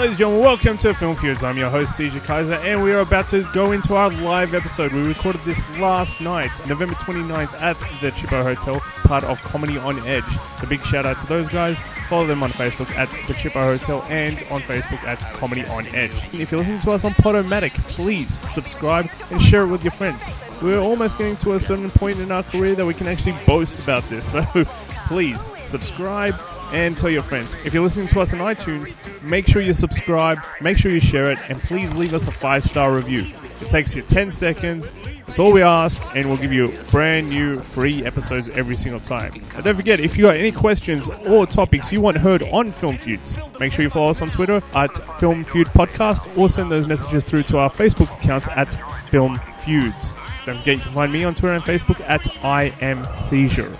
Ladies and gentlemen, welcome to Film Feuds. I'm your host, Caesar Kaiser, and we are about to go into our live episode. We recorded this last night, November 29th, at the Chippo Hotel, part of Comedy on Edge. So, big shout out to those guys. Follow them on Facebook at the Chippo Hotel and on Facebook at Comedy on Edge. If you're listening to us on Podomatic, please subscribe and share it with your friends. We're almost getting to a certain point in our career that we can actually boast about this. So, please subscribe and tell your friends. If you're listening to us on iTunes, make sure you subscribe, make sure you share it, and please leave us a five star review. It takes you 10 seconds. That's all we ask, and we'll give you brand new free episodes every single time. And don't forget, if you got any questions or topics you want heard on Film Feuds, make sure you follow us on Twitter at Film Feud Podcast or send those messages through to our Facebook account at Film Feuds. Don't forget, you can find me on Twitter and Facebook at I am Seizure.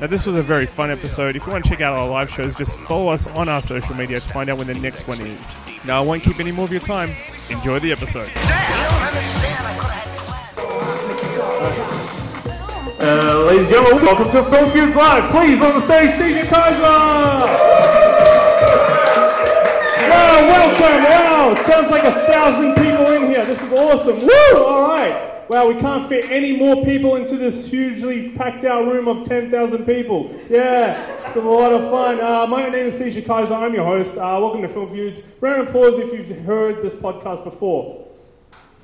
Now, this was a very fun episode. If you want to check out our live shows, just follow us on our social media to find out when the next one is. Now, I won't keep any more of your time. Enjoy the episode. Uh, ladies and gentlemen, welcome to Film Live. Please, on the stage, Steve Kaiser! Wow, welcome! Wow, sounds like a thousand people in here. This is awesome. Woo! All right. Wow, we can't fit any more people into this hugely packed out room of 10,000 people. Yeah, it's a lot of fun. Uh, my name is Caesar Kaiser. I'm your host. Uh, welcome to Film Feuds. Round of applause if you've heard this podcast before.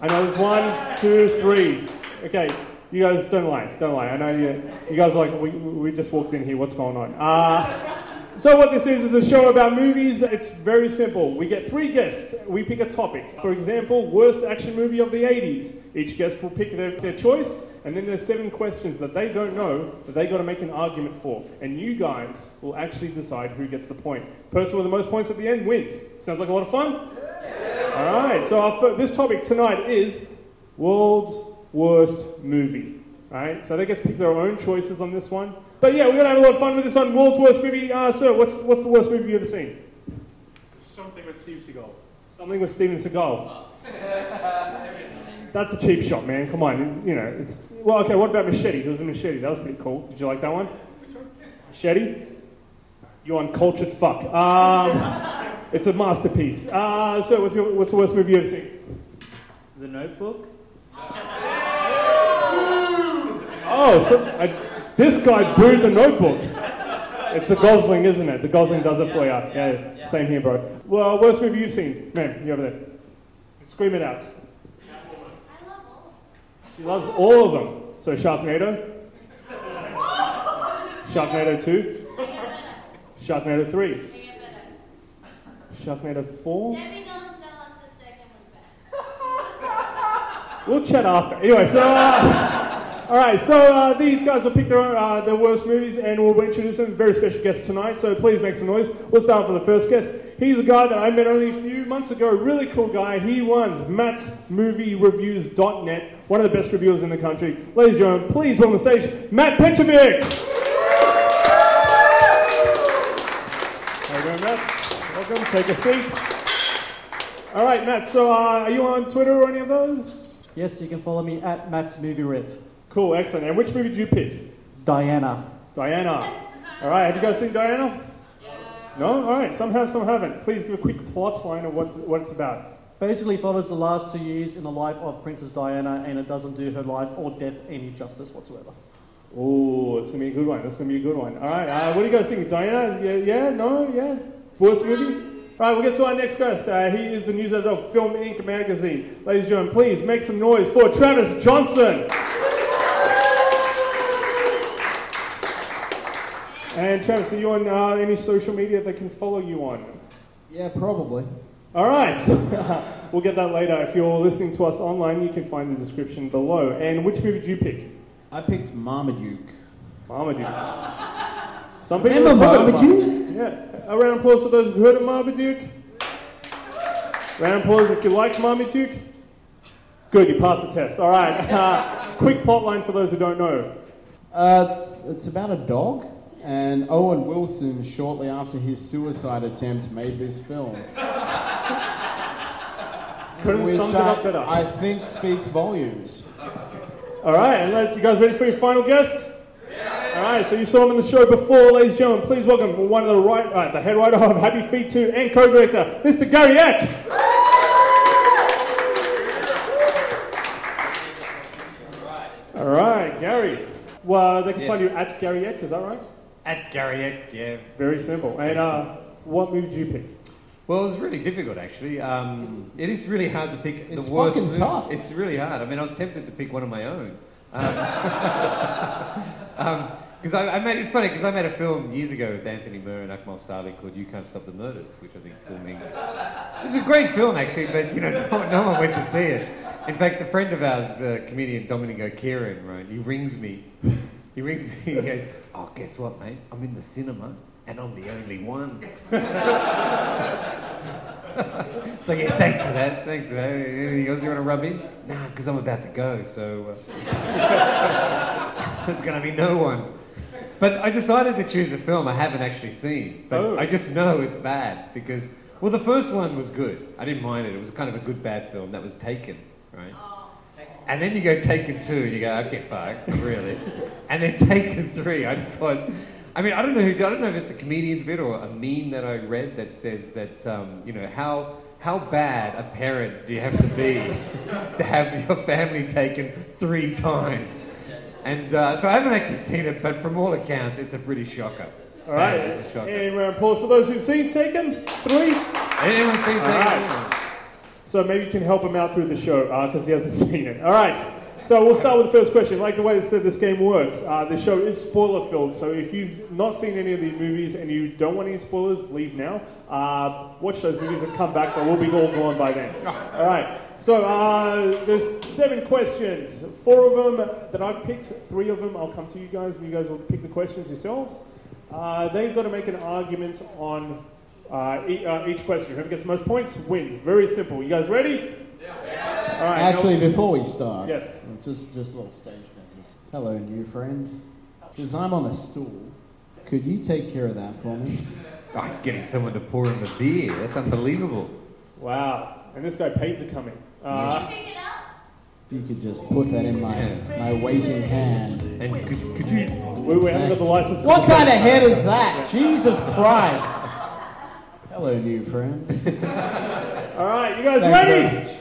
I know there's one, two, three. Okay, you guys don't lie. Don't lie. I know you, you guys are like, we, we just walked in here. What's going on? Uh, so what this is is a show about movies. It's very simple. We get three guests. We pick a topic. For example, worst action movie of the 80s. Each guest will pick their, their choice, and then there's seven questions that they don't know that they got to make an argument for. And you guys will actually decide who gets the point. Person with the most points at the end wins. Sounds like a lot of fun? All right. So our, this topic tonight is world's worst movie. All right. So they get to pick their own choices on this one. But yeah, we're gonna have a lot of fun with this one. World's worst movie. Uh, sir, what's what's the worst movie you've ever seen? Something with Steve Seagal. Something with Steven Seagal. That's a cheap shot, man. Come on, it's, you know. It's well, okay. What about Machete? There was a Machete. That was pretty cool. Did you like that one? Machete. You uncultured fuck. Um, it's a masterpiece. Uh, so, what's your, what's the worst movie you've ever seen? The Notebook. Oh, so, I, this guy booed the Notebook. It's the Gosling, isn't it? The Gosling does it for you. Yeah, same here, bro. Well, worst movie you've seen, man? You over there? Scream it out. I love all of them. He loves all of them. So Sharknado. Sharknado 2. Sharknado 3. Sharknado 4. Debbie knows tell us the second was bad. We'll chat after. Anyway, so. Uh, all right, so uh, these guys will pick their, uh, their worst movies and we'll introduce them. Very special guest tonight, so please make some noise. We'll start with the first guest. He's a guy that I met only a few months ago. Really cool guy. He runs Matt'sMovieReviews.net, one of the best reviewers in the country. Ladies and gentlemen, please welcome the stage, Matt Petrovic. How you doing, Matt? Welcome. Take a seat. All right, Matt. So, uh, are you on Twitter or any of those? Yes, you can follow me at Matt's Movie Rev. Cool, excellent. And which movie did you pick? Diana. Diana. All right, have you guys seen Diana? No? All right, some have, some haven't. Please give a quick plot line of what, what it's about. Basically follows the last two years in the life of Princess Diana and it doesn't do her life or death any justice whatsoever. Oh, it's going to be a good one. That's going to be a good one. All right, uh, what do you guys think? Diana? Yeah? yeah? No? Yeah? Worst movie? All right, we'll get to our next guest. Uh, he is the news editor of FilmInk magazine. Ladies and gentlemen, please make some noise for Travis Johnson. And Travis, are you on uh, any social media they can follow you on? Yeah, probably. All right. we'll get that later. If you're listening to us online, you can find the description below. And which movie did you pick? I picked Marmaduke. Marmaduke. Some people Remember Marmaduke? Yeah. A round of applause for those who've heard of Marmaduke. Round of applause if you like Marmaduke. Good, you passed the test. All right. Uh, quick plot line for those who don't know. Uh, it's, it's about a dog, and Owen Wilson, shortly after his suicide attempt, made this film. Couldn't which sum it up I, better. I think speaks volumes. All right, and let- you guys ready for your final guest? Yeah. All right, so you saw him in the show before, ladies and gentlemen. Please welcome one of the right, uh, the head writer of Happy Feet 2 and co-director, Mr. Gary Eck. All right, Gary. Well, they can Yes. find you at Gary Eck, is that right? At Gary Eck, yeah. Very simple. And uh, what movie did you pick? Well, it was really difficult actually. Um, it is really hard to pick It's the worst. fucking tough. It's really hard. I mean, I was tempted to pick one of my own. Because I, I made it's funny because I made a film years ago with Anthony Mir and Akmal Saleh called "You Can't Stop the Murders," which I think filming. It was a great film actually, but you know, no, no one went to see it. In fact, a friend of ours, uh, comedian Dominic Kieran, right? He rings me. He rings me. He goes, "Oh, guess what, mate? I'm in the cinema." And I'm the only one. so, yeah, thanks for that. Thanks for that. Anything else you want to rub in? Nah, because I'm about to go, so uh, there's going to be no one. But I decided to choose a film I haven't actually seen, but Oh. I just know it's bad because, well, the first one was good. I didn't mind it. It was kind of a good bad film. That was Taken, right? And then you go Taken 2, and you go, okay, fuck, really? and then Taken 3, I just thought, I mean, I don't know who, I don't know if it's a comedian's bit or a meme that I read that says that, um, you know, how, how bad a parent do you have to be to have your family taken three times? And uh, so I haven't actually seen it, but from all accounts, it's a pretty shocker. All right. It's a shocker. Round applause for those who've seen Taken. Three. Anyone seen Taken? right. So maybe you can help him out through the show because he hasn't seen it. All right. So we'll start with the first question. Like the way I said this game works, uh, the show is spoiler filled. So if you've not seen any of the movies and you don't want any spoilers, leave now. Uh, watch those movies and come back, but we'll be all gone by then. All right. So uh, there's seven questions. Four of them that I've picked. Three of them I'll come to you guys, and you guys will pick the questions yourselves. Uh, they've got to make an argument on uh, e- uh, each question. Whoever gets the most points wins. Very simple. You guys ready? Yeah. All right. now- Actually, before we start, Yes. just just a little stage business. Hello, new friend. Because I'm on a stool, could you take care of that for me? Oh, he's getting someone to pour him a beer. That's unbelievable. wow. And this guy paid to come in. Uh, Can you pick it up? If you could just put that in my my waiting hand. And could, could you we, we haven't got the license. What kind of head is that? Jesus Christ! Hello, new friend. All right. You guys Thank ready? very much.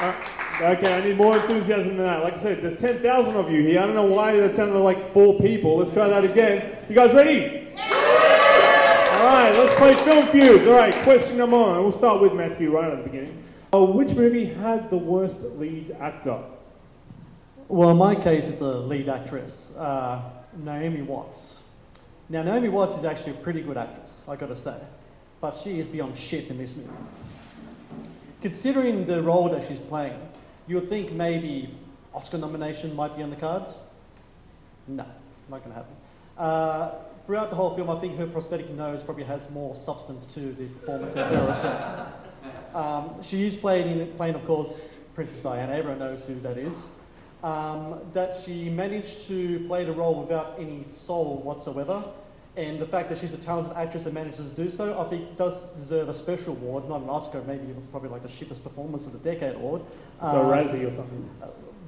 Uh, okay, I need more enthusiasm than that. Like I said, there's 10,000 of you here. I don't know why that sounded like four people. Let's try that again. You guys ready? All right, let's play Film Feuds. All right, question number one. We'll start with Matthew right at the beginning. Uh, which movie had the worst lead actor? Well, in my case, it's a lead actress, uh, Naomi Watts. Now, Naomi Watts is actually a pretty good actress, I gotta say, but she is beyond shit in this movie. Considering the role that she's playing, you would think maybe Oscar nomination might be on the cards. No, not gonna happen. Uh, throughout the whole film, I think her prosthetic nose probably has more substance to the performance than her herself. Um, she is playing, playing, of course, Princess Diana. Everyone knows who that is. Um, that she managed to play the role without any soul whatsoever. And the fact that she's a talented actress and manages to do so, I think does deserve a special award, not an Oscar, maybe probably like the shittest performance of the decade award. So Uh, Razzie or something.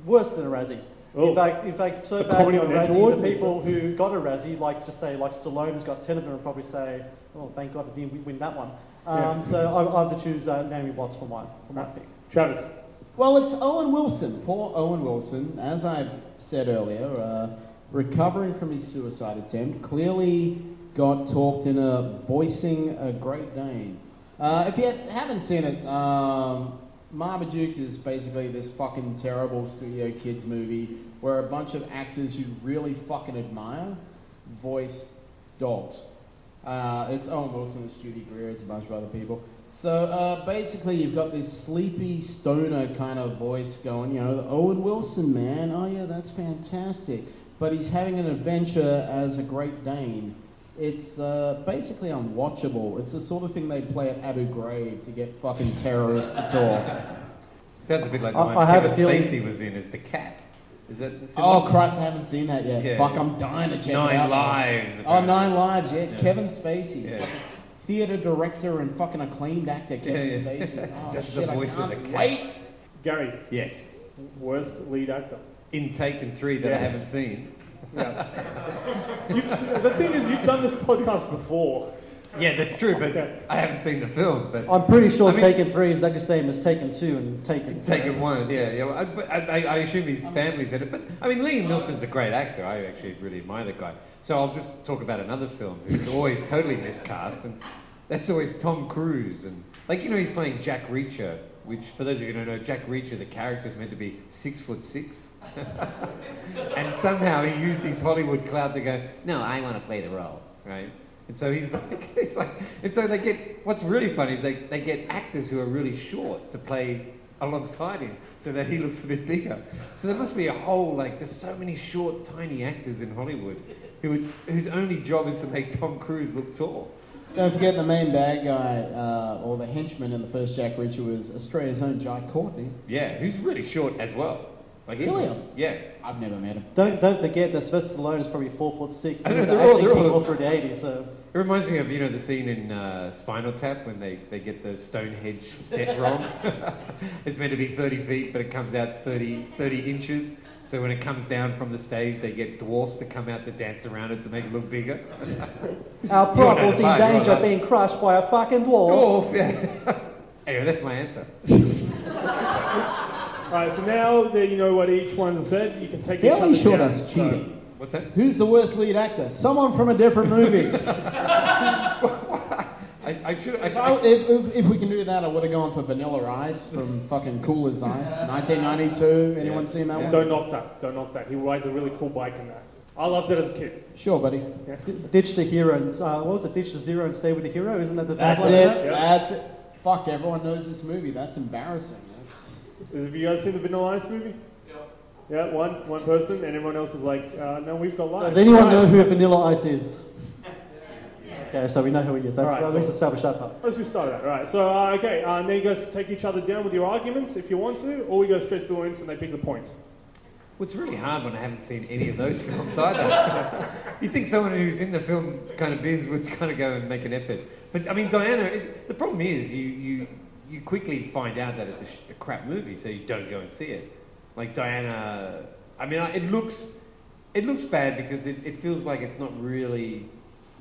Worse than a Razzie. Oh. In fact, in fact, so The bad on Razzie, Award, the people who got a Razzie, like just say, like Stallone, who's got ten of them, and probably say, "Oh, thank God I didn't win that one." Um, So I, I have to choose uh, Naomi Watts for my for my pick. Travis. Well, it's Owen Wilson. Poor Owen Wilson, as I said earlier, uh, recovering from his suicide attempt, clearly got talked into voicing a Great Dane. Uh, if you haven't seen it, um, Marmaduke is basically this fucking terrible studio kids movie where a bunch of actors you really fucking admire voice dogs. Uh, it's Owen Wilson, it's Judy Greer, it's a bunch of other people. So uh, basically, you've got this sleepy stoner kind of voice going, you know, the Owen Wilson man. Oh yeah, that's fantastic. But he's having an adventure as a Great Dane. It's uh, basically unwatchable. It's the sort of thing they play at Abu Ghraib to get fucking terrorists to talk. Sounds a bit like the I- one I have a Kevin feeling- Spacey was in as the cat. Is that the Oh similar? Christ, I haven't seen that yet. Yeah. Fuck, I'm dying to check it Nine out. lives. Oh, apparently. Nine Lives, yeah. Yeah. Kevin Spacey. Yeah. Theatre director and fucking acclaimed actor Kevin Yeah, yeah. Spacey. Oh, Just shit, the voice I of the can't cat. wait. Gary. Yes. Worst lead actor. In Taken 3 that I haven't seen. You've, the thing is, you've done this podcast before. Yeah, that's true, but Okay. I haven't seen the film. But I'm pretty sure I mean- Taken 3 is like the same as Taken 2 and Taken. Taken one, yeah, yeah. well, I, I, I I assume his um, family's in it, but I mean, Liam Neeson's a great actor. I actually really admire the guy. So I'll just talk about another film who's always totally miscast, and that's always Tom Cruise. And like you know, he's playing Jack Reacher, which for those of you who don't know, Jack Reacher, the character's meant to be six foot six. and somehow he used his Hollywood clout to go, no, I want to play the role, right? And so he's like, it's like, and so they get, what's really funny is they, they get actors who are really short to play alongside him so that he looks a bit bigger. So there must be a whole, like, there's so many short, tiny actors in Hollywood who would, whose only job is to make Tom Cruise look tall. Don't forget the main bad guy, uh, or the henchman in the first Jack Reacher was Australia's own Jai Courtney. Yeah, who's really short as well. Like, he's Really? Yeah. I've never met him. Don't, don't forget that Sylvester Stallone is probably 4 foot 6. I know, they're all- actually they're all- kicking off through the 80s, so. It reminds me of, you know, the scene in uh, Spinal Tap when they, they get the Stonehenge set wrong. it's meant to be 30 feet, but it comes out 30, 30 inches. So when it comes down from the stage, they get dwarfs to come out to dance around it to make it look bigger. Our prop was in danger of being crushed by a fucking dwarf. Dwarf, yeah. anyway, that's my answer. All right, so now that you know what each one said, you can take each Fairly other sure down. that's So- cheating. What's that? Who's the worst lead actor? Someone from a different movie. I, I should. I, So I, if, if, if we can do that, I would have gone for Vanilla Ice from fucking Cool as Ice, 1992. Anyone Yeah. seen that Yeah. one? Don't knock that. Don't knock that. He rides a really cool bike in that. I loved it as a kid. Sure, buddy. D- ditch the hero and, uh, what was it? Ditch the zero and stay with the hero? Isn't that the That's tagline? it. Yeah. That's it. Fuck, everyone knows this movie. That's embarrassing. That's... Have you guys seen the Vanilla Ice movie? Yeah. Yeah, one one person, and everyone else is like, uh, no, we've got lives. Does anyone know who Vanilla Ice is? Okay, so we know who he is. That's Alright, at least cool. establish that part. Let's get started. All right. So, uh, okay. Uh, now you guys can take each other down with your arguments if you want to, or we go straight to the audience and they pick the points. well, it's really hard when I haven't seen any of those films either. you think someone who's in the film kind of biz would kind of go and make an effort. But I mean, Diana, it, the problem is you, you, you quickly find out that it's a, sh- a crap movie, so you don't go and see it. Like Diana, I mean, it looks, it looks bad because it, it feels like it's not really.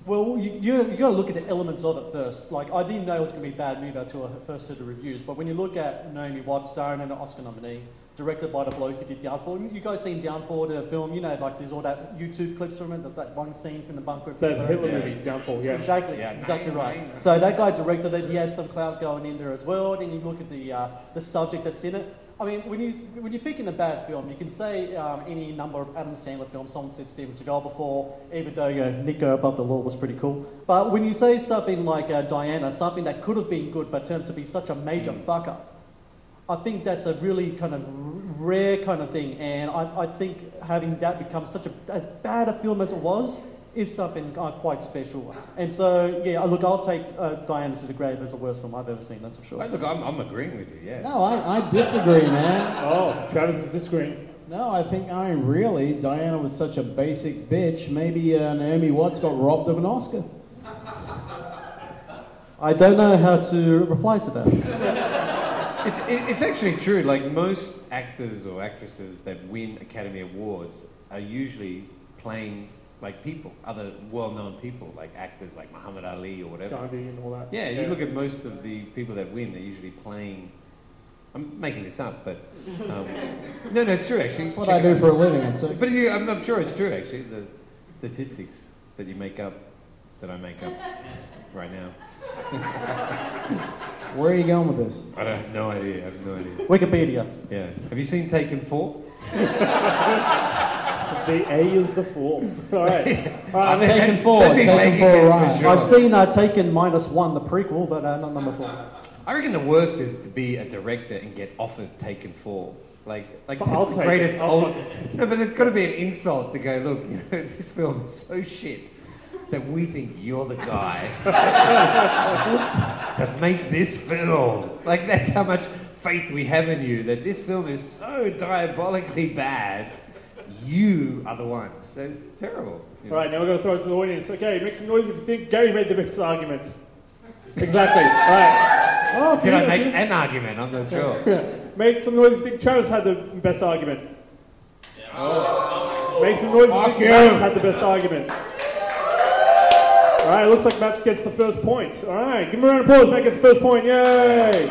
Well, you, you, you got to look at the elements of it first. Like, I didn't know it was going to be a bad movie until I first heard the reviews. But when you look at Naomi Watts, starring and an Oscar nominee, directed by the bloke who did Downfall. You guys seen Downfall, the film? You know, like there's all that YouTube clips from it, that, that one scene from the bunker. The Hitler Yeah. movie, Downfall. Yeah. Exactly, Yeah, exactly nine, right. nine. So that guy directed it. He had some clout going in there as well. Then you look at the uh, the subject that's in it. I mean, when you when you're picking a bad film, you can say um, any number of Adam Sandler films. Someone said Steven Seagal before, even though you know, Nico Above the Law was pretty cool. But when you say something like uh, Diana, something that could have been good but turned to be such a major fuck up, I think that's a really kind of r- rare kind of thing. And I, I think having that become such a as bad a film as it was is something uh, quite special. And so, yeah, look, I'll take uh, Diana to the Grave as the worst film I've ever seen. That's for sure. Hey, look, I'm, I'm agreeing with you. Yeah. No, I, I disagree, man. Oh, Travis is disagreeing. No, I think, I mean, really, Diana was such a basic bitch. Maybe uh, Naomi Watts got robbed of an Oscar. I don't know how to reply to that. It's, it, it's actually true. Like most actors or actresses that win Academy Awards are usually playing like people, other well-known people, like actors like Muhammad Ali or whatever. Gandhi and all that. Yeah, you look at most of the people that win, they're usually playing. I'm making this up, but um, no, no, it's true actually. That's what Check I do out. for a living. A, But you, I'm, I'm sure it's true actually. The statistics that you make up, that I make up right now. where are you going with this? I don't have no idea. I have no idea. Wikipedia. Yeah. Have you seen Taken Four? The A is the four. All right. All I'm right. taking four. They'd be Taking making four it for right. sure. I've seen uh, Taken minus one, the prequel, but uh, not number four. I reckon the worst is to be a director and get offered Taken Four. Like, like I'll it's the take greatest. it. I'll old- fucking no, but it's got to be an insult to go. Look, you know, this film is so shit that we think you're the guy to make this film. Like that's how much faith we have in you. That this film is so diabolically bad. You are the one. That's terrible. you know. All right, now we're going to throw it to the audience. Okay, make some noise if you think Gary made the best argument. Exactly. All right. Oh, Did I make Peter. an argument? I'm not sure. Make some noise if you think Travis had the best argument. Oh. Make some noise. If you. think Matt had the best argument. All right, looks like Matt gets the first point. All right, give him a round of applause. Matt gets the first point. Yay!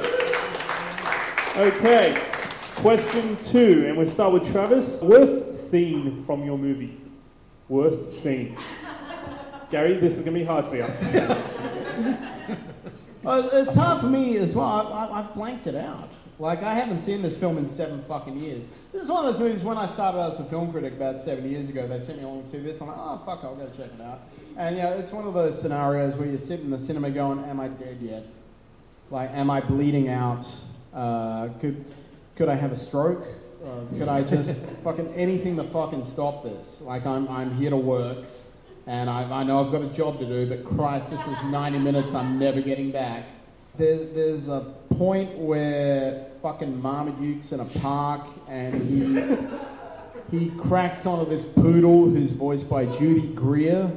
Okay, question two, and we'll start with Travis. Worst scene from your movie? Worst scene. Gary, this is gonna be hard for you. Uh, it's hard for me as well. I, I, I've blanked it out. Like, I haven't seen this film in seven fucking years. This is one of those movies when I started out as a film critic about seven years ago, they sent me along to see this. I'm like, oh, fuck, I'll go check it out. And, yeah, it's one of those scenarios where you sit in the cinema going, am I dead yet? Like, am I bleeding out? Uh, could, could I have a stroke? Uh, could I just fucking anything to fucking stop this? Like, I'm, I'm here to work. And I, I know I've got a job to do, but Christ, this is 90 minutes I'm never getting back. There, there's a point where fucking Marmaduke's in a park and he, he cracks onto this poodle who's voiced by Judy Greer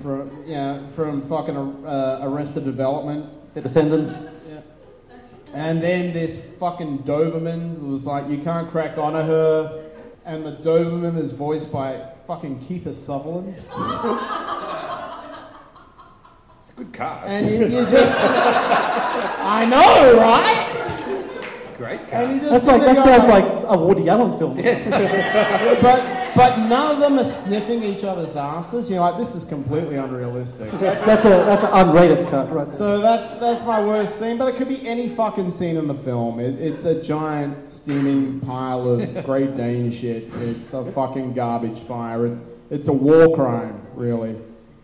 from, yeah, from fucking uh, Arrested Development. The Descendants. And then this fucking Doberman was like, you can't crack onto her. And the Doberman is voiced by fucking Kiefer Sutherland. It's a good cast. And you, you just. I know, right? Great And cast. you just That's like sit that there sounds going, like a Woody Allen film. But, but none of them are sniffing each other's asses. You're like, this is completely unrealistic. That's that's a that's an unrated cut, right? So that's that's my worst scene, but it could be any fucking scene in the film. It, it's a giant steaming pile of Great Dane shit. It's a fucking garbage fire. It, it's a war crime, really.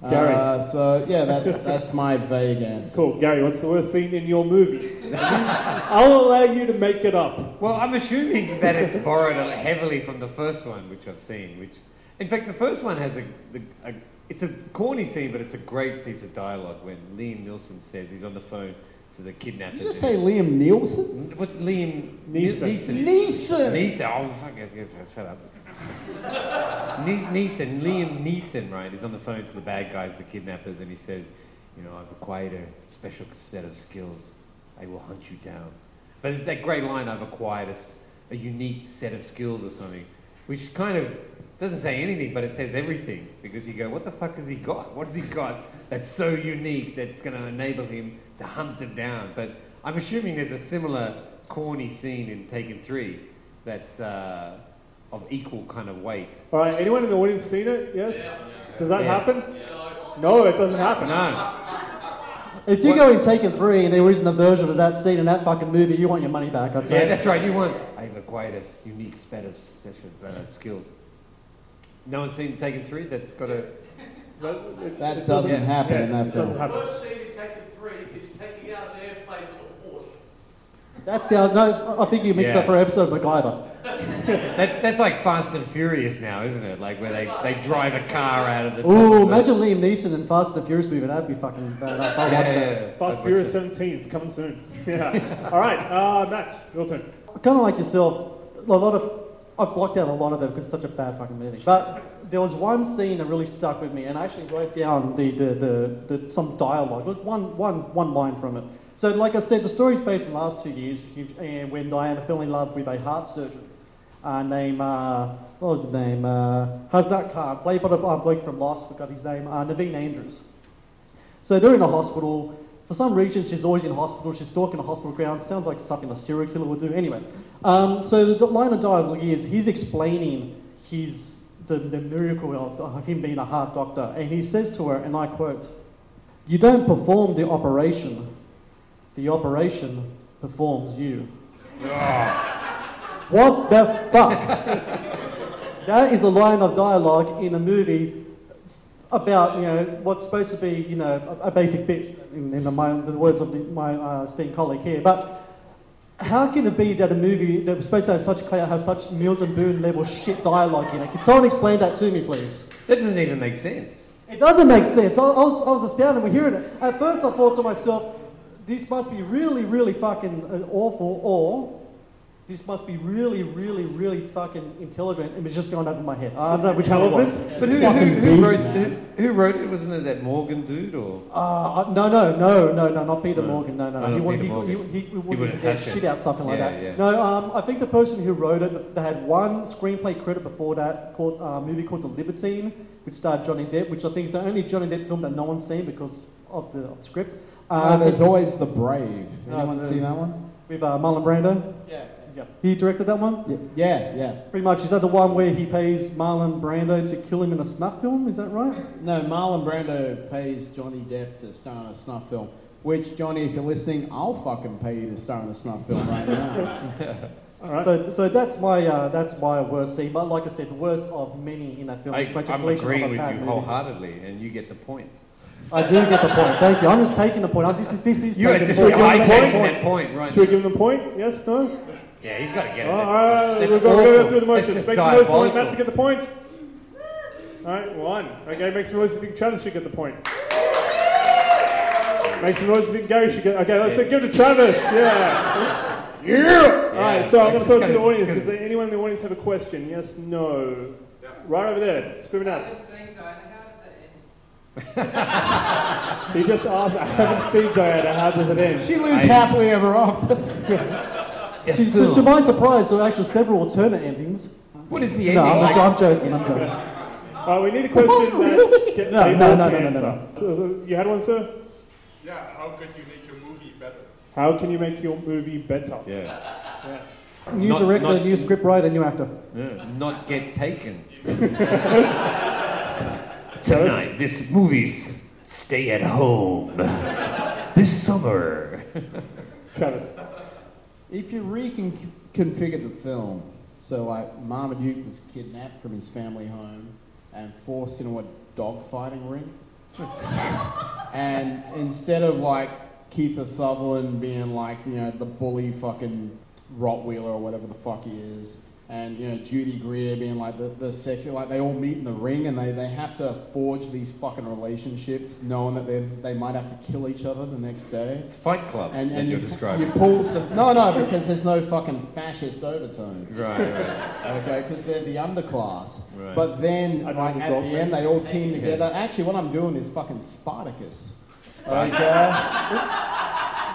Gary. Uh, so yeah, that, that's my vague answer. Cool, Gary. What's the worst scene in your movie? I'll allow you to make it up. Well, I'm assuming that it's borrowed heavily from the first one, which I've seen. Which, in fact, the first one has a, the, a it's a corny scene, but it's a great piece of dialogue when Liam Nielsen says he's on the phone to the kidnappers. Did you just say Liam Nielsen? What's Liam Neeson. Neeson? Neeson! Neeson. Oh, fuck it. Shut up. Ne- Neeson, Liam Neeson, right, is on the phone to the bad guys, the kidnappers, and he says, you know, I've acquired a special set of skills. I will hunt you down. But it's that great line, I've acquired a unique set of skills or something, which kind of doesn't say anything, but it says everything. Because you go, what the fuck has he got? What has he got that's so unique that's going to enable him to hunt them down? But I'm assuming there's a similar corny scene in Taken 3 that's uh, of equal kind of weight. All right, anyone in the audience seen it? Yes? Does that Yeah. happen? No, it doesn't happen. No. If you What- go in Taken 3 and there isn't a version of that scene in that fucking movie, you want your money back, I'd Yeah, that's right. You want. I've acquired a s- unique set of special uh, skills. No one's seen Taken 3 that's got a. That doesn't happen yeah, in that it film. doesn't happen. First scene in Taken 3 is taking out an airplane with a Porsche. That no, I think you mixed Yeah. up for an episode of MacGyver. That's, that's like Fast and Furious now, isn't it? Like where they, they drive a car out of the. top Ooh, of the- imagine Liam Neeson in Fast and Furious movie, that'd be fucking badass. I'll Yeah, watch yeah, that. yeah. Fast I'd Furious watch it. 17 is coming soon. Yeah. All right, uh, Matt, your turn. kind of like yourself, a lot of I've blocked out a lot of them because it's such a bad fucking movie. But there was one scene that really stuck with me, and I actually wrote down the, the, the, the some dialogue, It was one, one, one line from it. So, like I said, the story's based in the last two years, and when Diana fell in love with a heart surgeon uh, named uh, what was his name? Uh, Khan, played by the uh, bloke from Lost, forgot his name, uh, Naveen Andrews. So they're in a hospital. For some reason, she's always in hospital. She's stalking the hospital grounds. Sounds like something a serial killer would do. Anyway, um, so the line of dialogue is he's explaining his the, the miracle of, of him being a heart doctor, and he says to her, and I quote, "You don't perform the operation. The operation performs you." What the fuck? that is a line of dialogue in a movie about you know what's supposed to be you know a, a basic bit in, in the, my, the words of the, my uh, esteemed colleague here. But how can it be that a movie that was supposed to have such clear, has such Mills and Boon level shit dialogue in it? Can someone explain that to me, please? That doesn't even make sense. It doesn't make sense. I, I, was, I was astounded when hearing it. At first, I thought to myself, this must be really, really fucking uh, awful, or this must be really, really, really fucking intelligent, and it's just gone over my head. I don't know which one it was. But who, who, who wrote who, who wrote it? Wasn't it that Morgan dude or? Uh, no, no, no, no, no, not Peter No. Morgan. No, no, Oh, no. not He. Peter He, Morgan. he, he, wouldn't wouldn't it. shit out something like Yeah, that. yeah. No, um, I think the person who wrote it, they had one screenplay credit before that called uh, a movie called The Libertine, which starred Johnny Depp, which I think is the only Johnny Depp film that no one's seen because of the, of the script. Uh, Um, there's always The Brave. Uh, Anyone the- see that one? with uh, Marlon Brando. Yeah. Yeah, he directed that one. Yeah, yeah, yeah. Pretty much, is that the one where he pays Marlon Brando to kill him in a snuff film? Is that right? No, Marlon Brando pays Johnny Depp to star in a snuff film. Which, Johnny, if you're listening, I'll fucking pay you to star in a snuff film right now. All right. So, so that's my uh, that's my worst scene. But like I said, the worst of many in that film. I, which makes a I'm collection agreeing with you movie. wholeheartedly, and you get the point. I do get the point. Thank you. I'm just taking the point. I'm, this is this is You are taking just the point. give him point? that point right Should we give him the point? Yes, no? Yeah, he's got to get it. All That's- we've got to go through the motions. Make just some noise for. Matt to get the point. All right, one. Okay, make some noise if you think Travis should get the point. Make some noise if you think Gary should get. Okay, let's say give it to Travis. Yeah. Yeah. All right, so I'm going to throw it to the audience. Does anyone in the audience have a question? Yes, no. Right over there. Scream it out. He just asked, I haven't seen Diana. How does it end? she lives happily ever after. To, to, to my surprise, there are actually several alternate endings. What is the ending? No, I'm, like? I'm joking. I'm joking. All right, we need a question uh, that get No, they no, no, no, no, no. So, so you had one, sir? Yeah, how could you make your movie better? How can you make your movie better? Yeah. New Not- director, not- new script writer, new actor. yeah. Not get taken. Tonight, this movie's Stay at Home. this summer. Travis. If you reconfigure the film, so like Marmaduke was kidnapped from his family home and forced into a dogfighting ring, and instead of like Kiefer Sutherland being like you know the bully fucking Rottweiler or whatever the fuck he is, and you know Judy Greer being like the, the sexy, like they all meet in the ring and they, they have to forge these fucking relationships, knowing that they they might have to kill each other the next day. It's Fight Club And, and you're you, describing. you pull some, no, no, because there's no fucking fascist overtones. Right, right. Okay, because they're the underclass. Right. But then, like at the end, they all team together. Actually, what I'm doing is fucking Spartacus. Okay.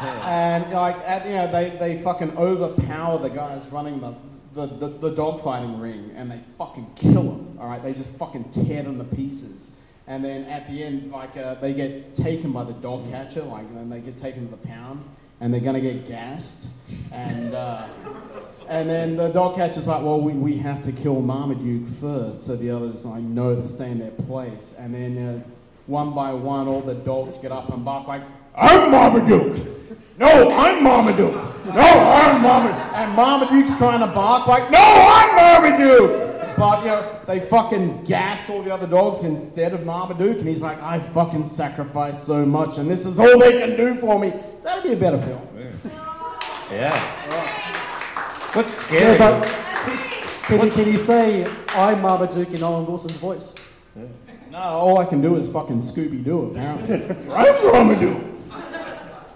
and like at you know they, they fucking overpower the guys running the the, the, the dogfighting ring and they fucking kill them. All right, they just fucking tear them to pieces. And then at the end, like uh, they get taken by the dog catcher, like and then they get taken to the pound, and they're gonna get gassed, and uh, and then the dog catcher's like, well, we, we have to kill Marmaduke first, so the others like know to stay in their place, and then uh, one by one, all the dogs get up and bark like, I'm Marmaduke. No, I'm Marmaduke. No, I'm Marmaduke. And Marmaduke's trying to bark like, no, I'm Marmaduke. But, you know, they fucking gas all the other dogs instead of Marmaduke. And he's like, I fucking sacrificed so much, and this is all they can do for me. That'd be a better film. Yeah. What's Yeah, scary? but can you, can you say I'm Marmaduke in Owen Wilson's voice? No, all I can do is fucking Scooby Doo, apparently. I'm Marmaduke.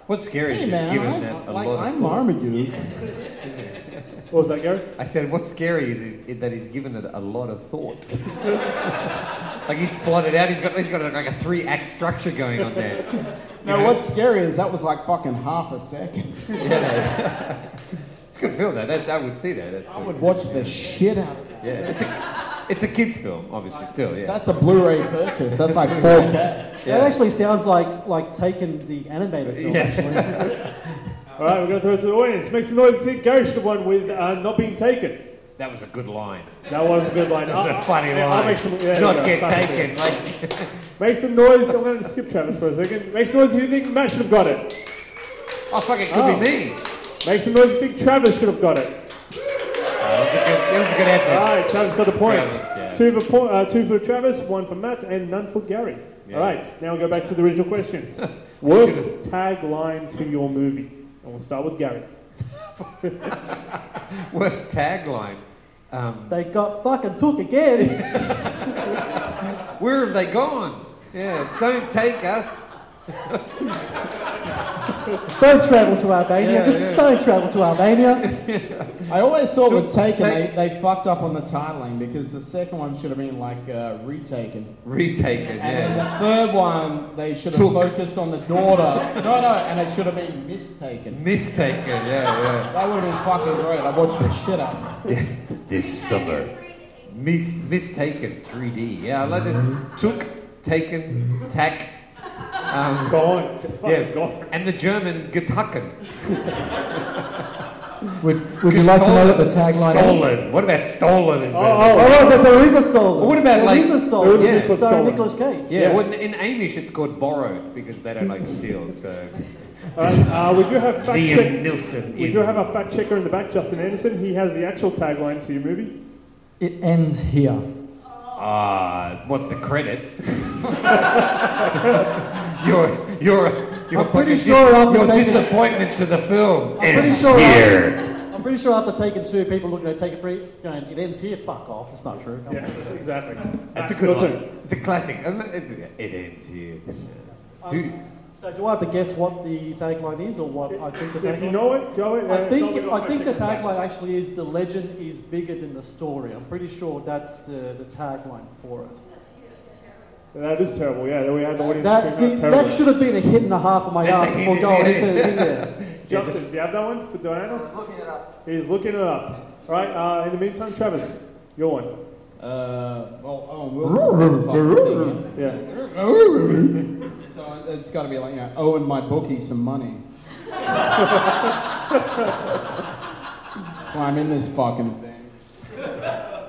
What's scary Hey, is man, you've given I'm, that a like, lot of I'm thought. Marmaduke. What was that, Gary? I said, what's scary is, is that he's given it a lot of thought. like he's plotted out. He's got he's got like a three act structure going on there. No, You know? what's scary is that was like fucking half a second. Yeah. it's a good film though. That, I would see that. That's I would watch the shit out of it. yeah. It's a kids film, obviously. Still, yeah. That's a Blu-ray purchase. That's like 4K. That actually sounds like like Taken the animated film. Yeah. Actually. All right, we're going to throw it to the audience. Make some noise if think Gary should have won with uh, not being taken. That was a good line. That was a good line. That was a funny line. I'll make some, yeah, there Not we go. get Funny. taken. Like Make some noise. I'm going to skip Travis for a second. Make some noise if you think Matt should have got it. oh fuck, it could Oh. be me. Make some noise if you think Travis should have got it. Oh, it, was a good, it was a good effort. All right, Travis got the point. Travis, yeah. Two for po- uh, two for Travis, one for Matt, and none for Gary. Yeah. All right, now we'll go back to the original questions. Worst tagline to your movie, and we'll start with Gary. Worst tagline. Um, They got fucking took again. where have they gone? Yeah, don't take us. Don't travel to Albania. Yeah, Just yeah. don't travel to Albania. I always thought with Taken, Take- they, they fucked up on the titling because the second one should have been like uh, Retaken. Retaken, And then yeah. the third one, they should have Took. focused on the daughter. no, no, and it should have been mistaken. Mistaken, yeah, yeah. That would have been fucking great. I watched the shit out of it. yeah. yeah. This summer. Mis- mistaken 3D. Yeah, I like this. Took, taken, tack. Um, Go on, just yeah. go on. And the German getaken. Would, would you like to know what the tagline is? Stolen. What about stolen? Is Oh, better? oh, Oh, but there is a stolen. What about, there like- is a stolen? is Yeah. Nicholas Starring Stolen. Nicolas Cage. Yeah, Yeah. well, in Amish it's called borrowed because they don't like to steal. So Alright, uh, we do have fact Liam check. Nilsson. We in- do have a fact checker in the back, Justin Anderson. He has the actual tagline to your movie. It ends here. Ah, what the credits? your your your I'm pretty sure dis- after your taking- disappointment to the film I'm pretty ends sure here. I'm pretty sure after taking two, people looking at Taken Three, going, it ends here. Fuck off. It's not true. Yeah, exactly. That's a good one. It's a classic. It's, it ends here. Who, Um, so do I have to guess what the tagline is, or what I think the tagline? If you know it, go it. I think I think the fact check is tagline actually is the legend is bigger than the story. I'm pretty sure that's the, the tagline for it. That is terrible. Yeah, we had the audience That, scream see, out that should have been a hit and a half of my That's ass before going into hit. the thing there. Justin, do you have that one for Diana? Looking it up. He's looking it up. All right. Uh, in the meantime, Travis, your one. Uh, well, Owen Wilson. Yeah. so it's got to be like, you know, owing my bookie some money. That's why I'm in this fucking thing.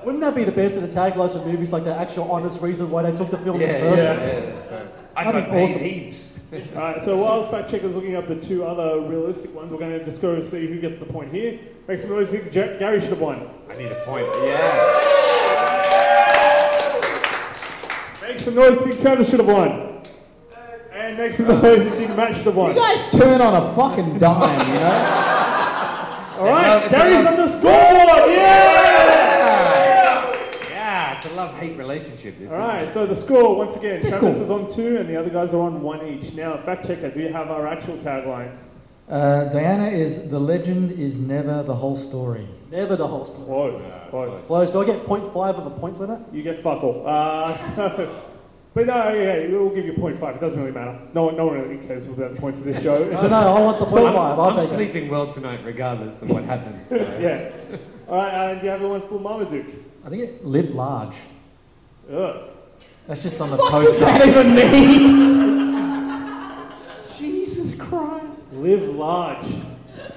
Wouldn't that be the best of the taglines of movies, like the actual honest reason why they took the film yeah, in the first yeah, place? yeah, that's right. I That'd got be paid awesome. heaps. All right. So while fact checker's looking up the two other realistic ones, we're going to just go and see who gets the point here. Make some noise. Think Ja- Gary should have won. I need a point. Yeah. Make some noise. Think Travis should have won. And make some noise. Think Matt should have won. You guys turn on a fucking dime, you know? All right. love- Gary's on the scoreboard. Yeah. Yeah, love-hate relationship. This All is- So the score once again, Pickle. Travis is on two, and the other guys are on one each. Now, fact checker, do you have our actual taglines? Uh, Diana is the legend is never the whole story. Never the whole story. Close. Close. Close. Do I get 0.5 of a point for that? You get fuck all. Uh, so, but no, yeah, we'll give you 0.5. It doesn't really matter. No one, no one really cares about the points of this show. No, no, I want the 0.5. I'll I'm take it. sleeping well tonight, regardless of what happens. so- yeah. All right, uh, do you have the one for Marmaduke? I think it live large. Ugh. That's just on the What does poster. that even mean? Jesus Christ. Live large.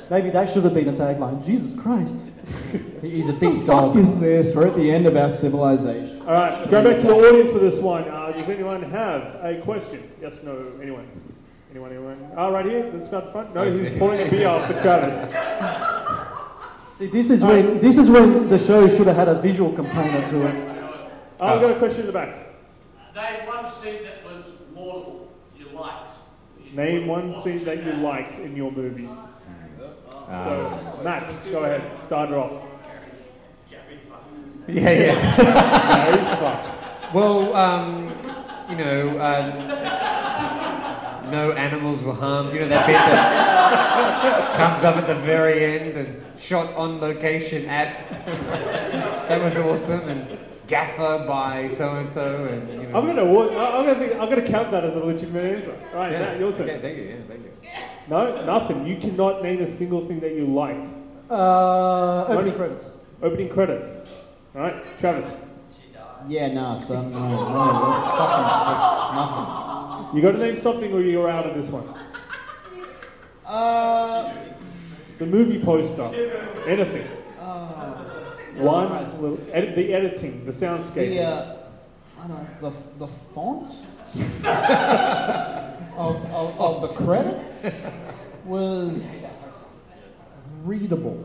Maybe that should have been a tagline. Jesus Christ. He's a big the fuck dog. is this? We're at the end of our civilization. All right, go back to the audience for this one. Uh, does anyone have a question? Yes, no, anyone? Anyone, anyone? Ah, right here, let's go at the front. No, he's pouring a beer off for Travis. See, this is when this is when the show should have had a visual component to it. Oh, I've got a question in the back. Name one scene that was mortal you liked. You Name one scene that you liked in your movie. Uh, So, Matt, go ahead, start it off. yeah, yeah. Yeah, he's fucked. Well, um, you know, uh, no animals were harmed. You know that bit that comes up at the very end and shot on location at. that was awesome. And Gaffer by so and so, and you know. I'm gonna, wa- I'm gonna, think, I'm gonna count that as a legitimate answer. All right, Yeah. Matt, your turn. Okay, thank you. Yeah, thank you. No, nothing. You cannot name a single thing that you liked. Uh, opening credits. Opening credits. All right, Travis. Yeah, nah, son. No, no, that's fucking that's nothing. You got to name something, or you're out of this one. Uh, The movie poster, anything. uh, One, edit, the editing, the soundscape. the, uh, I don't know, the, the font of, of, of the credits was readable.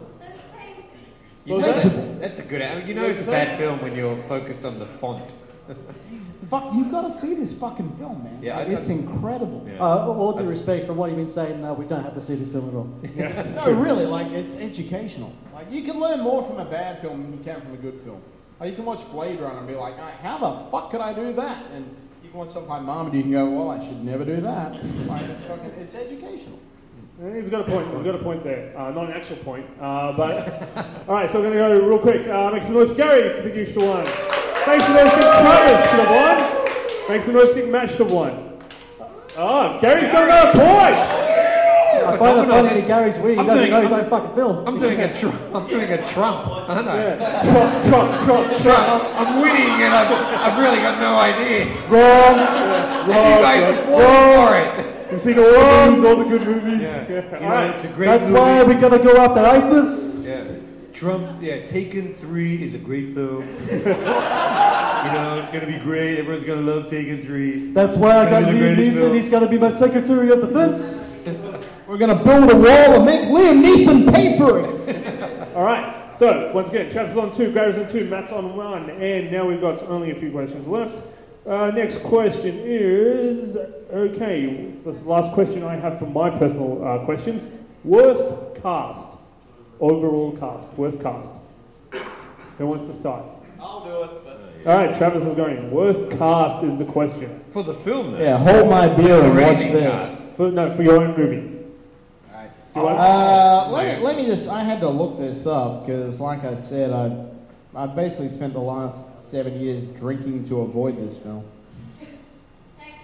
You know, that's a good. I mean, you know, it's a bad film when you're focused on the font. Fuck, you've got to see this fucking film, man. Yeah, Like, I- it's incredible. Yeah. Uh, all due respect, for what you've been saying, no, we don't have to see this film at all. No, really, like it's educational. Like you can learn more from a bad film than you can from a good film. Like you can watch Blade Runner and be like, "Ah, how the fuck could I do that? And you can watch something like Marmaduke and you can go, well, I should never do that. Like, it's, fucking, it's educational. Yeah, He's got a point. He's got a point there. Uh, not an actual point, uh, but all right. So we're going to go real quick. Uh, make some noise, for Gary, for the should have won. Thanks for noise, for Travis should have won. Thanks for noise, for Matt should have won. Oh, Gary's got another point. I find it funny that Gary's winning. He I'm doesn't doing- know his own fucking film. I'm doing a Trump. I'm doing a Trump, aren't I? Yeah. Trump, Trump, Trump, Trump. I'm, I'm winning, and I've, I've really got no idea. Wrong. And you guys are for it. You've seen all the movies, all the good movies. Yeah. Yeah. You know, it's a great That's movie. why we gotta go after ISIS. Yeah. Trump, yeah, Taken 3 is a great film. you know, it's gonna be great. Everyone's gonna love Taken 3. That's why I got gonna Liam Neeson. film. He's gonna be my Secretary of Defense. We're going to build a wall and make Liam Neeson pay for it. All right. So once again, Travis is on two, Gary's on two, Matt's on one, and now we've got only a few questions left. Uh, next question is okay. This last question I have for my personal uh, questions: worst cast, overall cast, worst cast. Who wants to start? I'll do it. But All right, Travis is going. Worst cast is the question. For the film, though. Yeah, hold my beer and watch Rating this. For, no, for your own movie. Do you Uh, let, me, let me just, I had to look this up because, like I said, I, I basically spent the last seven years drinking to avoid this film.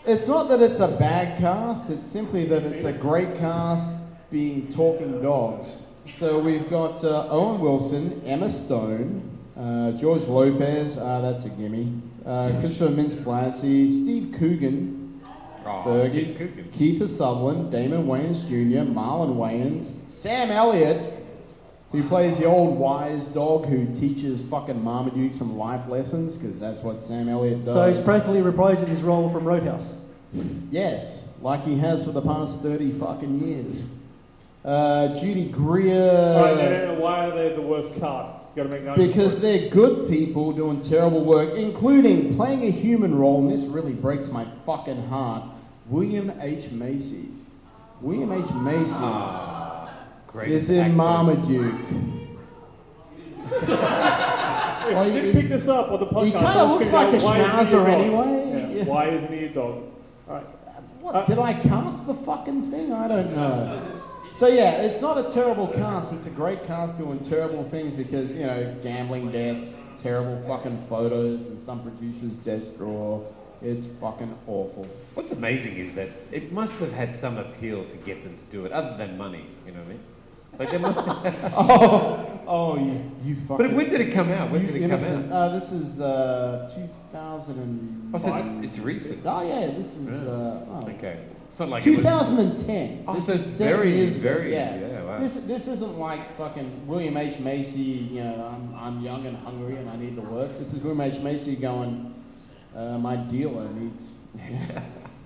It's not that it's a bad cast, it's simply that it's a great cast being talking dogs. So we've got uh, Owen Wilson, Emma Stone, uh, George Lopez, uh, that's a gimme, uh, Christopher Mintz-Plasse, Steve Coogan, Oh, Fergie, Steve Coogan. Kiefer Sutherland, Damon Wayans Jr., Marlon Wayans, Sam Elliott, who plays the old wise dog who teaches fucking Marmaduke some life lessons, because that's what Sam Elliott does. So he's practically reprising his role from Roadhouse. yes, like he has for the past 30 fucking years. Uh, Judy Greer. All right, no, no, no, why are they the worst cast? You got to make that Because they're good people doing terrible work, including playing a human role, and this really breaks my fucking heart. William H. Macy. William H. Macy Great is in actor. Marmaduke. Well, Well, you he- pick this up on the podcast. he kinda so looks like go, a "Why isn't he schnauzer dog?" anyway. Yeah. Yeah. Why isn't he a dog? All right. What, did I cast the fucking thing? I don't know. So yeah, it's not a terrible cast. It's a great cast doing terrible things because you know gambling debts, terrible fucking photos, and some producer's desk drawer. It's fucking awful. What's amazing is that it must have had some appeal to get them to do it, other than money. You know what I mean? Like oh, oh, you, you fucking. but when did it come out? When did it come innocent. out? Uh, this is uh, 2000. Oh, so it's, it's recent. Oh yeah, this is uh, oh. Okay, it's not like it was. 2010. Oh, This so is it's seven very, years ago. very- yeah. yeah, wow. This this isn't like fucking William H Macy. You know, I'm I'm young and hungry and I need to work. This is William H Macy going. Uh, my dealer needs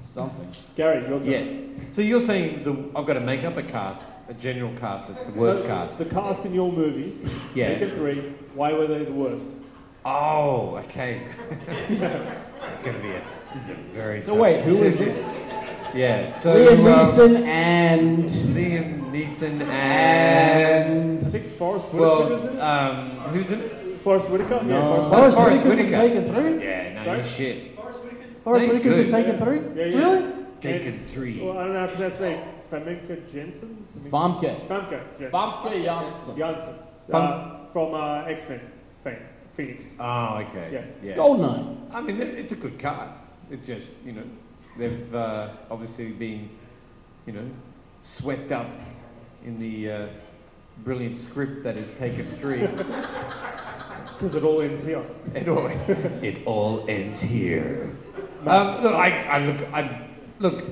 something. Gary, your turn. Yeah. So you're saying the, I've got to make up a cast, a general cast that's the worst Uh, cast. The cast in your movie, Yeah. Taken 3, why were they the worst? Oh, okay. it's gonna be a. This is a very. So tough- wait, who is it? Yeah. So Liam um, Neeson and Liam Neeson and... I and. think Forest Whitaker is in it? um, who's in it? Forest Whitaker? No. Yeah, Forest Forest Forest Whitaker's in Whitaker. Taken 3? Yeah, no, Sorry? you're shit. Forest He's Whitaker's in. Taken 3? Yeah, yeah. Really? Taken three. Well, I don't know how to pronounce his name. Famke Jensen? Famke. Famke Jensen. Famke Janssen. Janssen. Fam- Uh, from uh, X-Men fame. Phoenix. Oh, okay. Yeah. yeah. Goldeneye. I mean, it's a good cast. It just, you know, they've uh, obviously been, you know, swept up in the uh, brilliant script that is Taken Three. Because it all ends here. it, all, it all ends here. Um, look, I, I look, I look.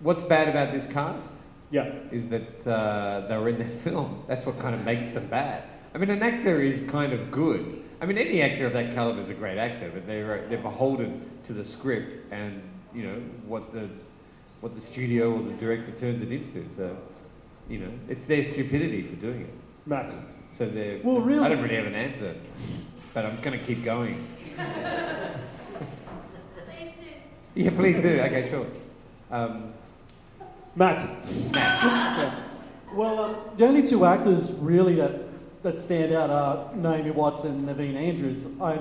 What's bad about this cast Yeah. is that uh, they were in their film. That's what kind of makes them bad. I mean, an actor is kind of good. I mean, any actor of that caliber is a great actor, but they're they're beholden to the script and you know what the what the studio or the director turns it into. So, you know, it's their stupidity for doing it. Matt. So they're. Well, really- I don't really have an answer, but I'm going to keep going. Please do. Yeah, please do. Okay, sure. Um, Matt. Well, uh, the only two actors really that, that stand out are Naomi Watts and Naveen Andrews. I,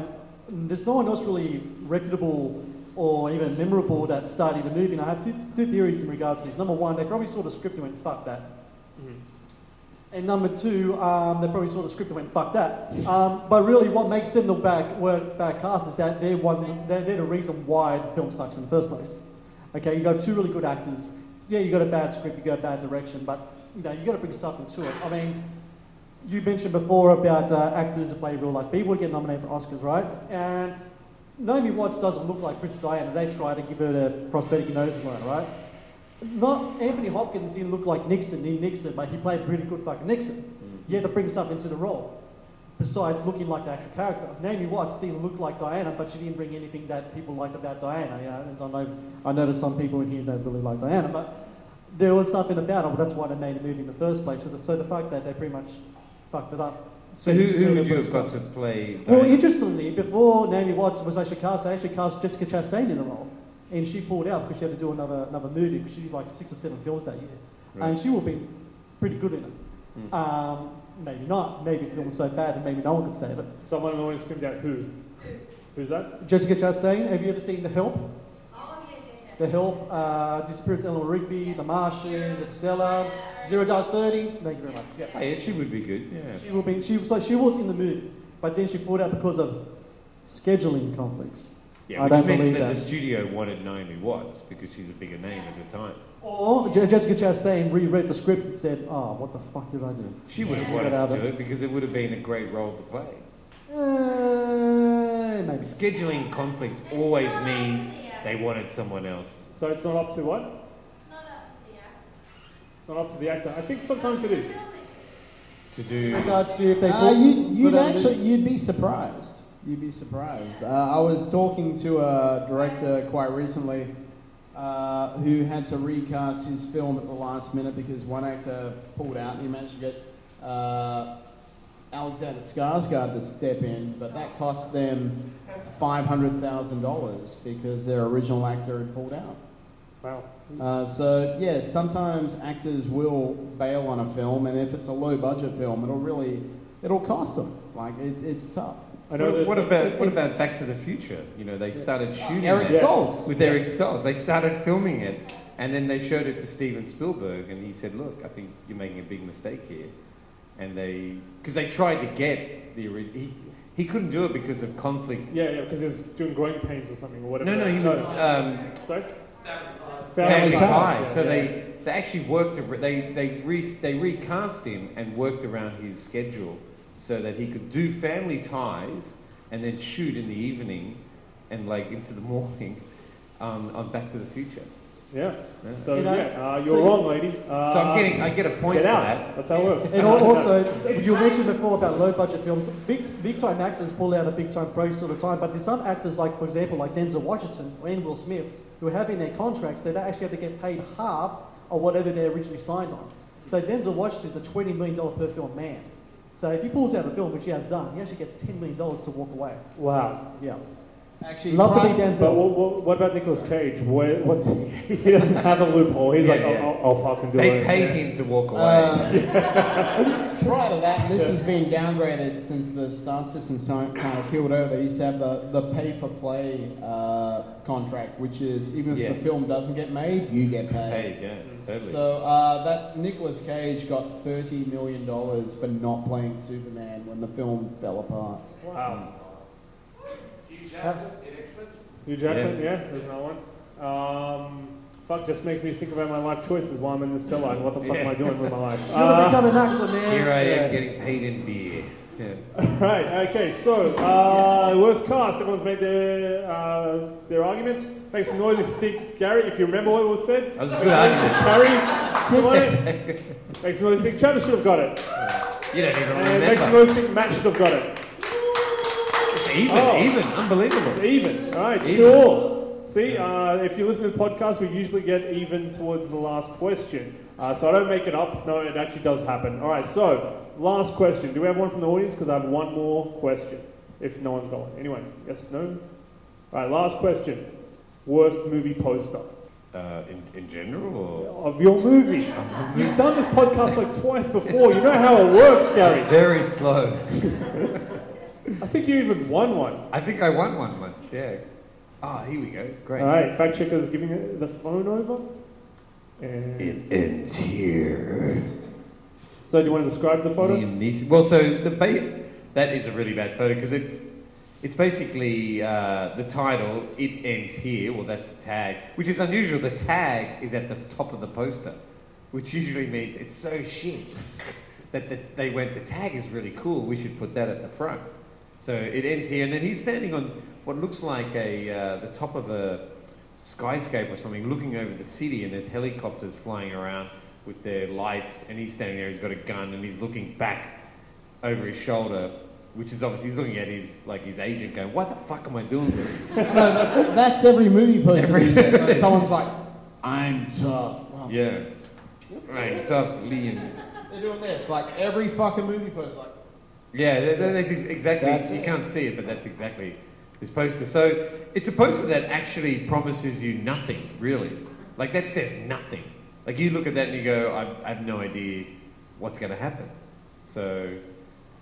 there's no one else really reputable or even memorable that the start of the movie. And I have two, two theories in regards to this. Number one, they probably saw the script and went, fuck that. And number two, um, they probably saw the script and went, fuck that. Um, but really, what makes them the bad, work, back cast is that they're, one, they're, they're the reason why the film sucks in the first place. Okay, you got two really good actors. Yeah, you got a bad script, you got a bad direction, but you know, you got to bring something to it. I mean, you mentioned before about uh, actors who play real life people get nominated for Oscars, right? And Naomi Watts doesn't look like Prince Diana. They try to give her the prosthetic nose and all that, right? Not Anthony Hopkins didn't look like Nixon in Nixon, but he played pretty good fucking Nixon. You had to bring something to the role. Besides looking like the actual character, Naomi Watts didn't look like Diana, but she didn't bring anything that people liked about Diana. You know, and I know I that some people in here don't really like Diana, but there was something about her. That's why they made a movie in the first place. So the, so the fact that they pretty much fucked it up. So who, who would you have got to play? Well, interestingly, before Naomi Watts was actually cast, they actually cast Jessica Chastain in the role. And she pulled out because she had to do another another movie because she did like six or seven films that year. Right. And she would be pretty good in it. Mm. Um, maybe not. Maybe the film was so bad that maybe no one could save it. Someone in the audience screamed out, who? Who's that? Jessica Chastain, have you ever seen The Help? Oh, yeah, yeah, yeah. The Help, uh, Disappearance of Eleanor Rigby, The Martian, Interstellar, Zero Dark Thirty. Thank you very much. Yeah. Oh, yeah, she would be good. Yeah. She will be. She was like she was in the mood, but then she pulled out because of scheduling conflicts. Yeah, I which don't meant believe that, that. the studio wanted Naomi Watts because she's a bigger name at the time. Or Je- Jessica Chastain reread the script and said, "Oh, what the fuck did I do?" She would have Yeah. wanted out to of do it. it because it would have been a great role to play. Uh, maybe. Scheduling conflict always means they wanted someone else. So it's not up to what? It's not up to the actor. It's not up to the actor. I think sometimes it is. To do. regards to if they Uh, put- you, you'd out a actually, you'd be surprised. You'd be surprised. Uh, I was talking to a director quite recently uh, who had to recast his film at the last minute because one actor pulled out and he managed to get uh, Alexander Skarsgård to step in, but that cost them five hundred thousand dollars because their original actor had pulled out. Wow. Uh, so yeah, sometimes actors will bail on a film, and if it's a low budget film, it'll really it'll cost them. Like it, it's tough. I know What, what about what about Back to the Future? You know, they started shooting Eric Stoltz. with Eric Stoltz. They started filming it, and then they showed it to Steven Spielberg, and he said, "Look, I think you're making a big mistake here." And they, because they tried to get the original. he he couldn't do it because of conflict. Yeah, yeah, because he was doing growing pains or something or whatever. No, no, he was um, Sorry? family Ties. So Yeah. they they actually worked. They they re, they recast him and worked around his schedule so that he could do family ties and then shoot in the evening and like into the morning um, on Back to the Future. Yeah. Yeah. So, You know, yeah, uh, you're so- wrong, lady. Uh, So I'm getting I get a point Get out. that. That's how it works. And also, you mentioned before about low budget films. Big big time actors pull out a big time project all the time, but there's some actors, like for example, like Denzel Washington or Ian Will Smith, who have in their contracts that they actually have to get paid half of whatever they originally signed on. So Denzel Washington's a twenty million dollar per film man. So if he pulls out a film, which he has done, he actually gets ten million dollars to walk away. Wow. Yeah, Actually, love to be pri- But what, what, what about Nicolas Cage? Where, what's he doesn't have a loophole. He's Yeah, like, yeah. I'll, I'll, I'll fucking do They it. They pay him to walk away. Uh, prior to that, this has been downgraded since the Star System kind of killed over. They used to have the, the pay for play uh, contract, which is even if Yeah. the film doesn't get made, you get paid. Paid, yeah, totally. So uh, that Nicolas Cage got thirty million dollars for not playing Superman when the film fell apart. Wow. Hugh Jackman in X-Men. Hugh Jackman, yeah, there's another one. Um, fuck, just makes me think about my life choices while I'm in the cellar and what the fuck am I doing with my life? Should have Uh, become an actor, man. Here I yeah. am getting paid in beer. Yeah. Right. Okay. So, uh, worst cast. Everyone's made their uh, their arguments. Make some noise if you think Gary. If you remember what was said. That was a good argument. Harry, come on. Make some noise. Think Travis should have got it. You don't even And make some remember. noise. Think Matt should have got it. It's even, Oh. even, It's even. All right. Even. Two all. See, uh, if you listen to the podcast, we usually get even towards the last question. Uh, so I don't make it up. No, it actually does happen. All right. So last question. Do we have one from the audience? Because I have one more question. If no one's got one. Anyone? Yes. No. All right. Last question. Worst movie poster Uh, in, in general, or of your movie. You've done this podcast like twice before. You know how it works, Gary. very slow. I think you even won one. I think I won one once. Yeah. Ah, here we go. Great. All right, fact checker's giving the phone over. And It ends here. so, do you want to describe the photo? Liam Neeson. Well, so the ba- that is a really bad photo because it it's basically uh, the title. It ends here. Well, that's the tag, which is unusual. The tag is at the top of the poster, which usually means it's so shit that the, they went. The tag is really cool. We should put that at the front. So it ends here, and then he's standing on what looks like a uh, the top of a skyscraper or something, looking over the city, and there's helicopters flying around with their lights, and he's standing there. He's got a gun, and he's looking back over his shoulder, which is obviously he's looking at his like his agent, going, "What the fuck am I doing?" With this?" no, that- that's every movie poster. Every- someone's like, I'm tough. Well, yeah, right, tough Liam. They're doing this. Like every fucking movie poster. Like, Yeah, that, that- that's exactly. That's you it. can't see it, but that's exactly this poster. So it's a poster that actually promises you nothing, really. Like that says nothing. Like you look at that and you go, I, I have no idea what's going to happen. So,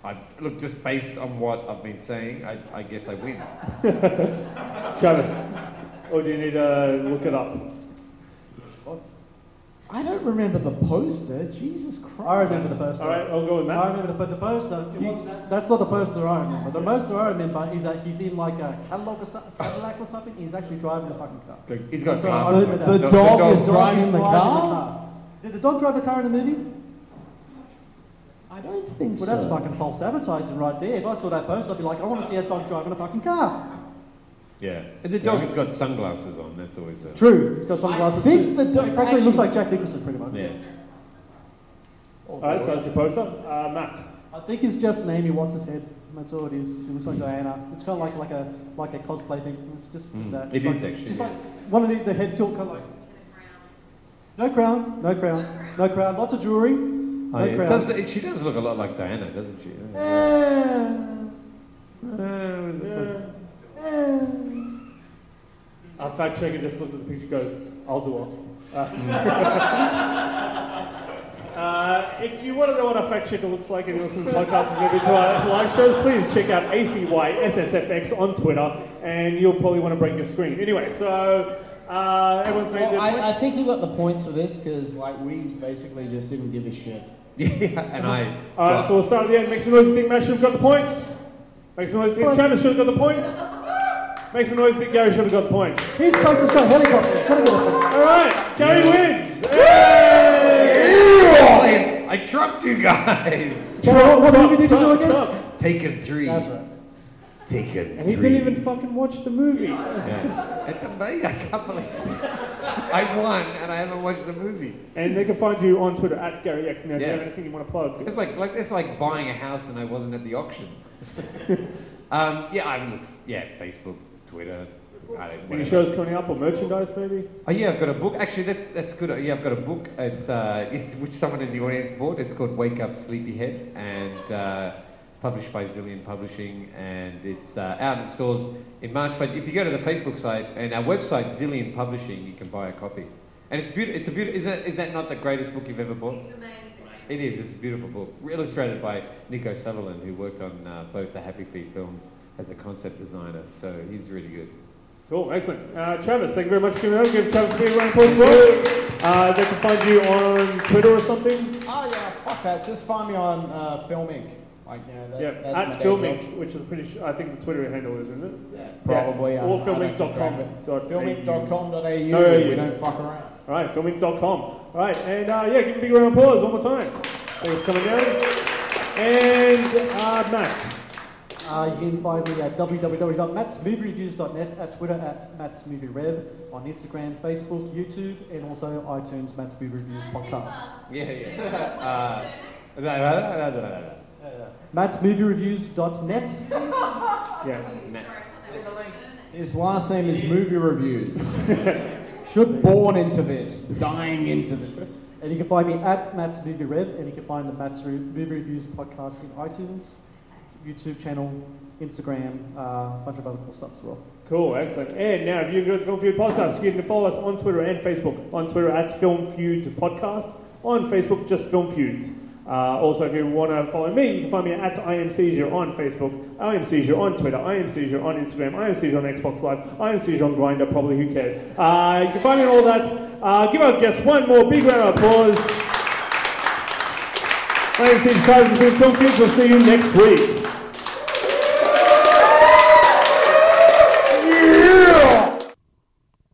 I look just based on what I've been saying, I, I guess I win. Travis, or do you need to look it up? I don't remember the poster. Jesus Christ. I remember the poster. All right, I'll go with that. I remember the, but the poster, it wasn't that, that's not the poster I remember. The poster I remember is that he's in like a Cadillac or, so, Cadillac or something, he's actually driving the fucking car. He's got That's all I glasses. remember on. that. The dog is The dog driving is the car? Did the dog drive the car in the movie? I don't think Well, so. Well, that's fucking false advertising right there. If I saw that poster, I'd be like, I want to see a dog driving a fucking car. Yeah, and the dog has got sunglasses on. That's always a True, he's got sunglasses think the dog- It practically actually- looks like Jack Nicholson, pretty much. yeah. All right, so that's your poster. Uh, Matt. I think it's just Naomi Watts' head. That's all it is. She looks like Diana. It's kind of like like a like a cosplay thing. It's just, just Mm, that. it like, is actually, Just yeah. like one of the, the head tilt, kind of like no crown, no crown, no crown. Lots of jewelry. No Oh, yeah. crown. Does, it- she does look a lot like Diana, doesn't she? Our fact checker just looked at the picture and goes, I'll do it. Uh, uh, if you want to know what a fact checker looks like and you listen to the podcast and maybe to our live shows, please check out ACYSSFX on Twitter and you'll probably want to break your screen. Anyway, so uh, everyone's made Well, their I, I think you got the points for this because, like, we basically just didn't give a shit. Yeah, and I. Alright, so we'll start at the end. Make some noise if you think Matt should have got the points. Make some noise if you think Travis should have got the points. Make some noise if you think Gary should have got the points. He's place has got helicopters. Gotta get it. Alright, Gary wins! Hey! I trumped you guys. What, what movie did you do again? Trump. Taken three. That's right. Taken And he three. didn't even fucking watch the movie. Yeah. It's amazing. I can't believe it. I won and I haven't watched the movie. And they can find you on Twitter at Gary Eck. Now, do you Yeah. have anything you want to plug? It's like like it's like buying a house and I wasn't at the auction. um, yeah, I'm yeah Facebook, Twitter. I Any shows coming up or merchandise maybe? Oh yeah, I've got a book. Actually, that's that's good. Yeah, I've got a book. It's uh, it's which someone in the audience bought. It's called Wake Up Sleepyhead, and uh, published by Zillion Publishing, and it's uh, out in stores in March. But if you go to the Facebook site and our website Zillion Publishing, you can buy a copy. And it's beautiful. It's a beautiful. Is that is that not the greatest book you've ever bought? It's amazing. It is. It's a beautiful book, illustrated by Nico Sutherland, who worked on uh, both the Happy Feet films as a concept designer. So he's really good. Cool, excellent. Uh, Travis, thank you very much for coming out. Give Travis a big round of applause as well. Uh, they can find you on Twitter or something. Oh, yeah, fuck that. Just find me on uh, FilmInk. Like, you know, that, Yeah, that's at day FilmInk, which is pretty sure, I think the Twitter handle is, isn't it? Yeah, probably. Yeah. I'm- Or I don't filmink.com. keep track of it. dot FilmInk.com.au. No, we you- don't fuck around. All right, filmink.com. All right, and uh, yeah, give a big round of applause one more time. Thanks for coming down. And uh, Matt. Uh, you can find me at www.mattsmoviereviews.net, at Twitter at mattsmovierev, on Instagram, Facebook, YouTube, and also iTunes Matt's Movie Reviews podcast. Yeah, yeah. Uh, da- da- da- da- da- da. mattsmoviereviews.net. Yeah. His last name is Movie Reviews. Should born into this, dying into this. And you can find me at Matt's Movie Rev, and you can find the Matt's Re- Movie Reviews podcast in iTunes, YouTube channel, Instagram, uh, a bunch of other cool stuff as well. Cool, excellent. And now, if you enjoyed the Film Feud podcast, you can follow us on Twitter and Facebook. On Twitter at Film Feud Podcast. On Facebook, just Film Feuds. Uh, also, if you want to follow me, you can find me at I am Seizure on Facebook, I am Seizure on Twitter, I am Seizure on Instagram, I am Seizure on Xbox Live, I am Seizure on Grindr, probably who cares. Uh, you can find me on all that. Uh, give our guests one more big round of applause. Name is Seizure this has been Film Kids. We'll see you next week.